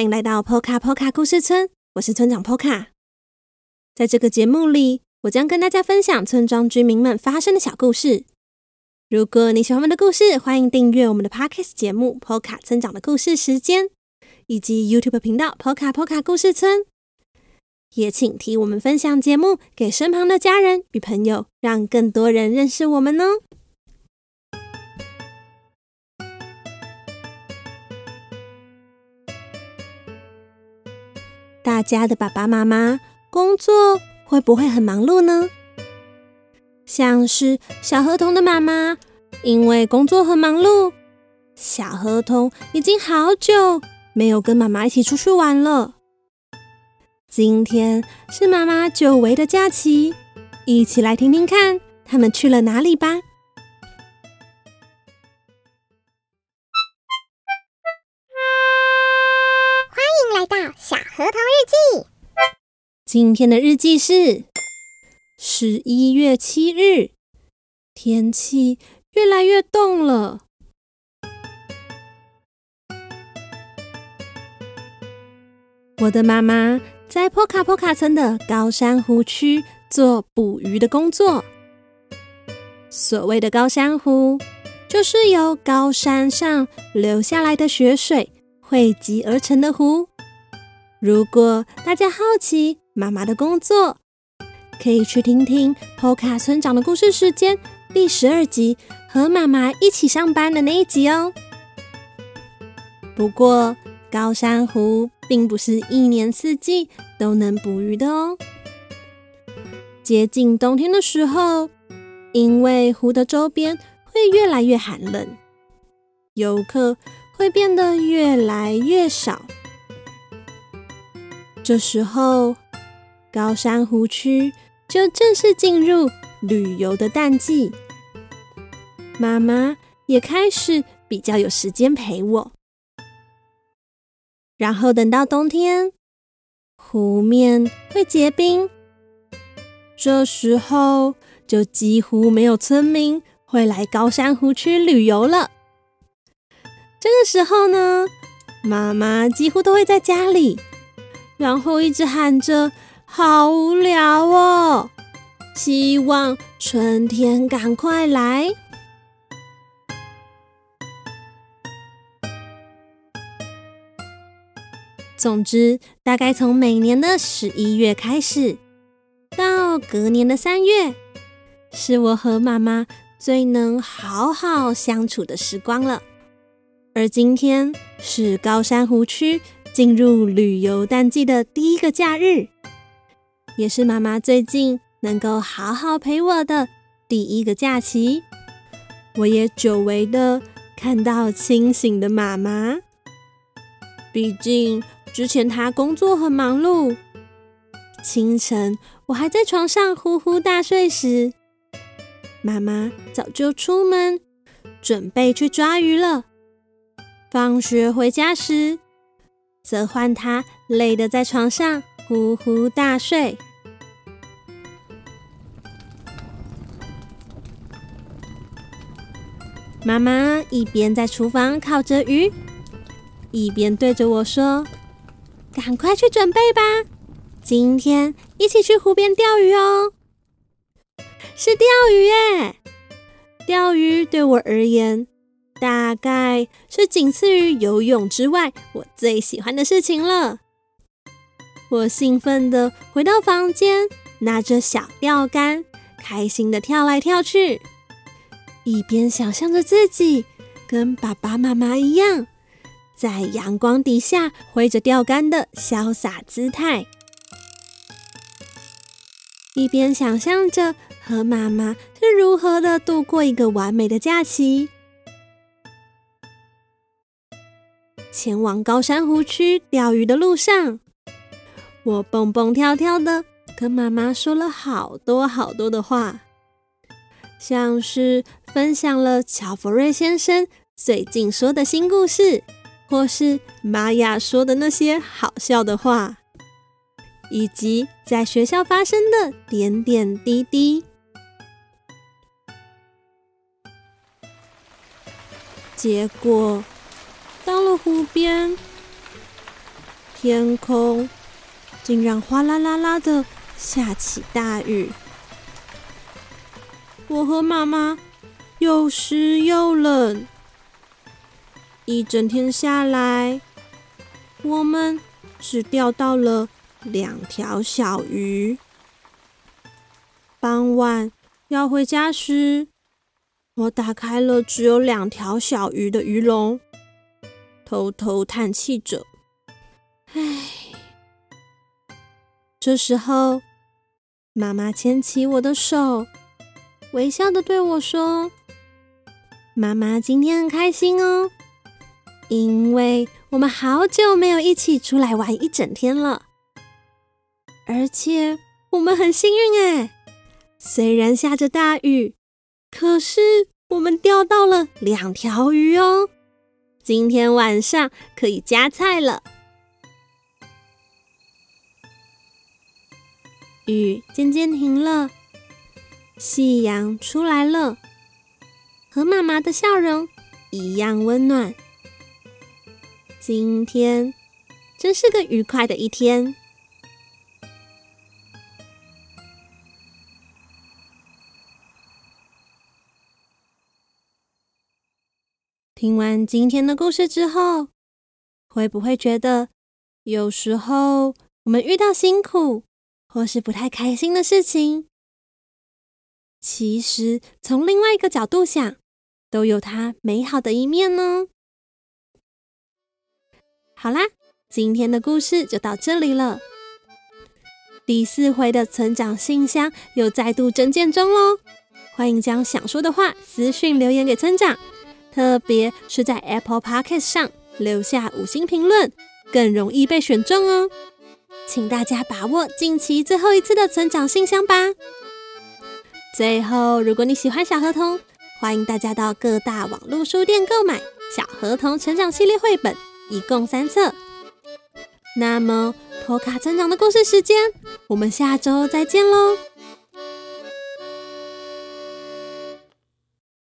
欢迎来到 Poka Poka 故事村，我是村长 Poka。在这个节目里，我将跟大家分享村庄居民们发生的小故事。如果你喜欢我们的故事，欢迎订阅我们的 Podcast 节目《Poka 村长的故事时间》，以及 YouTube 频道 Poka Poka 故事村。也请替我们分享节目给身旁的家人与朋友，让更多人认识我们哦。大家的爸爸妈妈工作会不会很忙碌呢？像是小河童的妈妈，因为工作很忙碌，小河童已经好久没有跟妈妈一起出去玩了。今天是妈妈久违的假期，一起来听听看他们去了哪里吧。欢迎来到小河童记，今天的日记是十一月七日，天气越来越冻了。我的妈妈在波卡波卡村的高山湖区做捕鱼的工作。所谓的高山湖，就是由高山上流下来的雪水汇集而成的湖。如果大家好奇妈妈的工作，可以去听听《Poka 村长的故事时间》第十二集和妈妈一起上班的那一集哦。不过高山湖并不是一年四季都能捕鱼的哦。接近冬天的时候，因为湖的周边会越来越寒冷，游客会变得越来越少。这时候，高山湖区就正式进入旅游的淡季。妈妈也开始比较有时间陪我。然后等到冬天，湖面会结冰，这时候就几乎没有村民会来高山湖区旅游了。这个时候呢，妈妈几乎都会在家里。然后一直喊着“好无聊哦”，希望春天赶快来。总之，大概从每年的十一月开始，到隔年的三月，是我和妈妈最能好好相处的时光了。而今天是高山湖区。进入旅游淡季的第一个假日，也是妈妈最近能够好好陪我的第一个假期。我也久违的看到清醒的妈妈。毕竟之前她工作很忙碌，清晨我还在床上呼呼大睡时，妈妈早就出门准备去抓鱼了。放学回家时。则换他累得在床上呼呼大睡。妈妈一边在厨房烤着鱼，一边对着我说：“赶快去准备吧，今天一起去湖边钓鱼哦。”是钓鱼耶！钓鱼对我而言。大概是仅次于游泳之外，我最喜欢的事情了。我兴奋的回到房间，拿着小钓竿，开心的跳来跳去，一边想象着自己跟爸爸妈妈一样，在阳光底下挥着钓竿的潇洒姿态，一边想象着和妈妈是如何的度过一个完美的假期。前往高山湖区钓鱼的路上，我蹦蹦跳跳的跟妈妈说了好多好多的话，像是分享了乔弗瑞先生最近说的新故事，或是玛雅说的那些好笑的话，以及在学校发生的点点滴滴。结果。到了湖边，天空竟然哗啦啦啦的下起大雨。我和妈妈又湿又冷，一整天下来，我们只钓到了两条小鱼。傍晚要回家时，我打开了只有两条小鱼的鱼笼，偷偷叹气着：“唉。”这时候，妈妈牵起我的手。微笑的对我说：“妈妈今天很开心哦，因为我们好久没有一起出来玩一整天了，而且我们很幸运哎，虽然下着大雨，可是我们钓到了两条鱼哦，今天晚上可以加菜了。”雨渐渐停了。夕阳出来了，和妈妈的笑容一样温暖。今天真是个愉快的一天。听完今天的故事之后，会不会觉得有时候我们遇到辛苦或是不太开心的事情？其实，从另外一个角度想，都有它美好的一面呢。好啦，今天的故事就到这里了。第四回的村长信箱又再度征件中喽，欢迎将想说的话私讯留言给村长，特别是在 Apple Podcast 上留下五星评论，更容易被选中哦。请大家把握近期最后一次的成长信箱吧。最后，如果你喜欢小河童，欢迎大家到各大网络书店购买《小河童成长系列》绘本，一共三册。那么，托卡成长的故事时间，我们下周再见喽！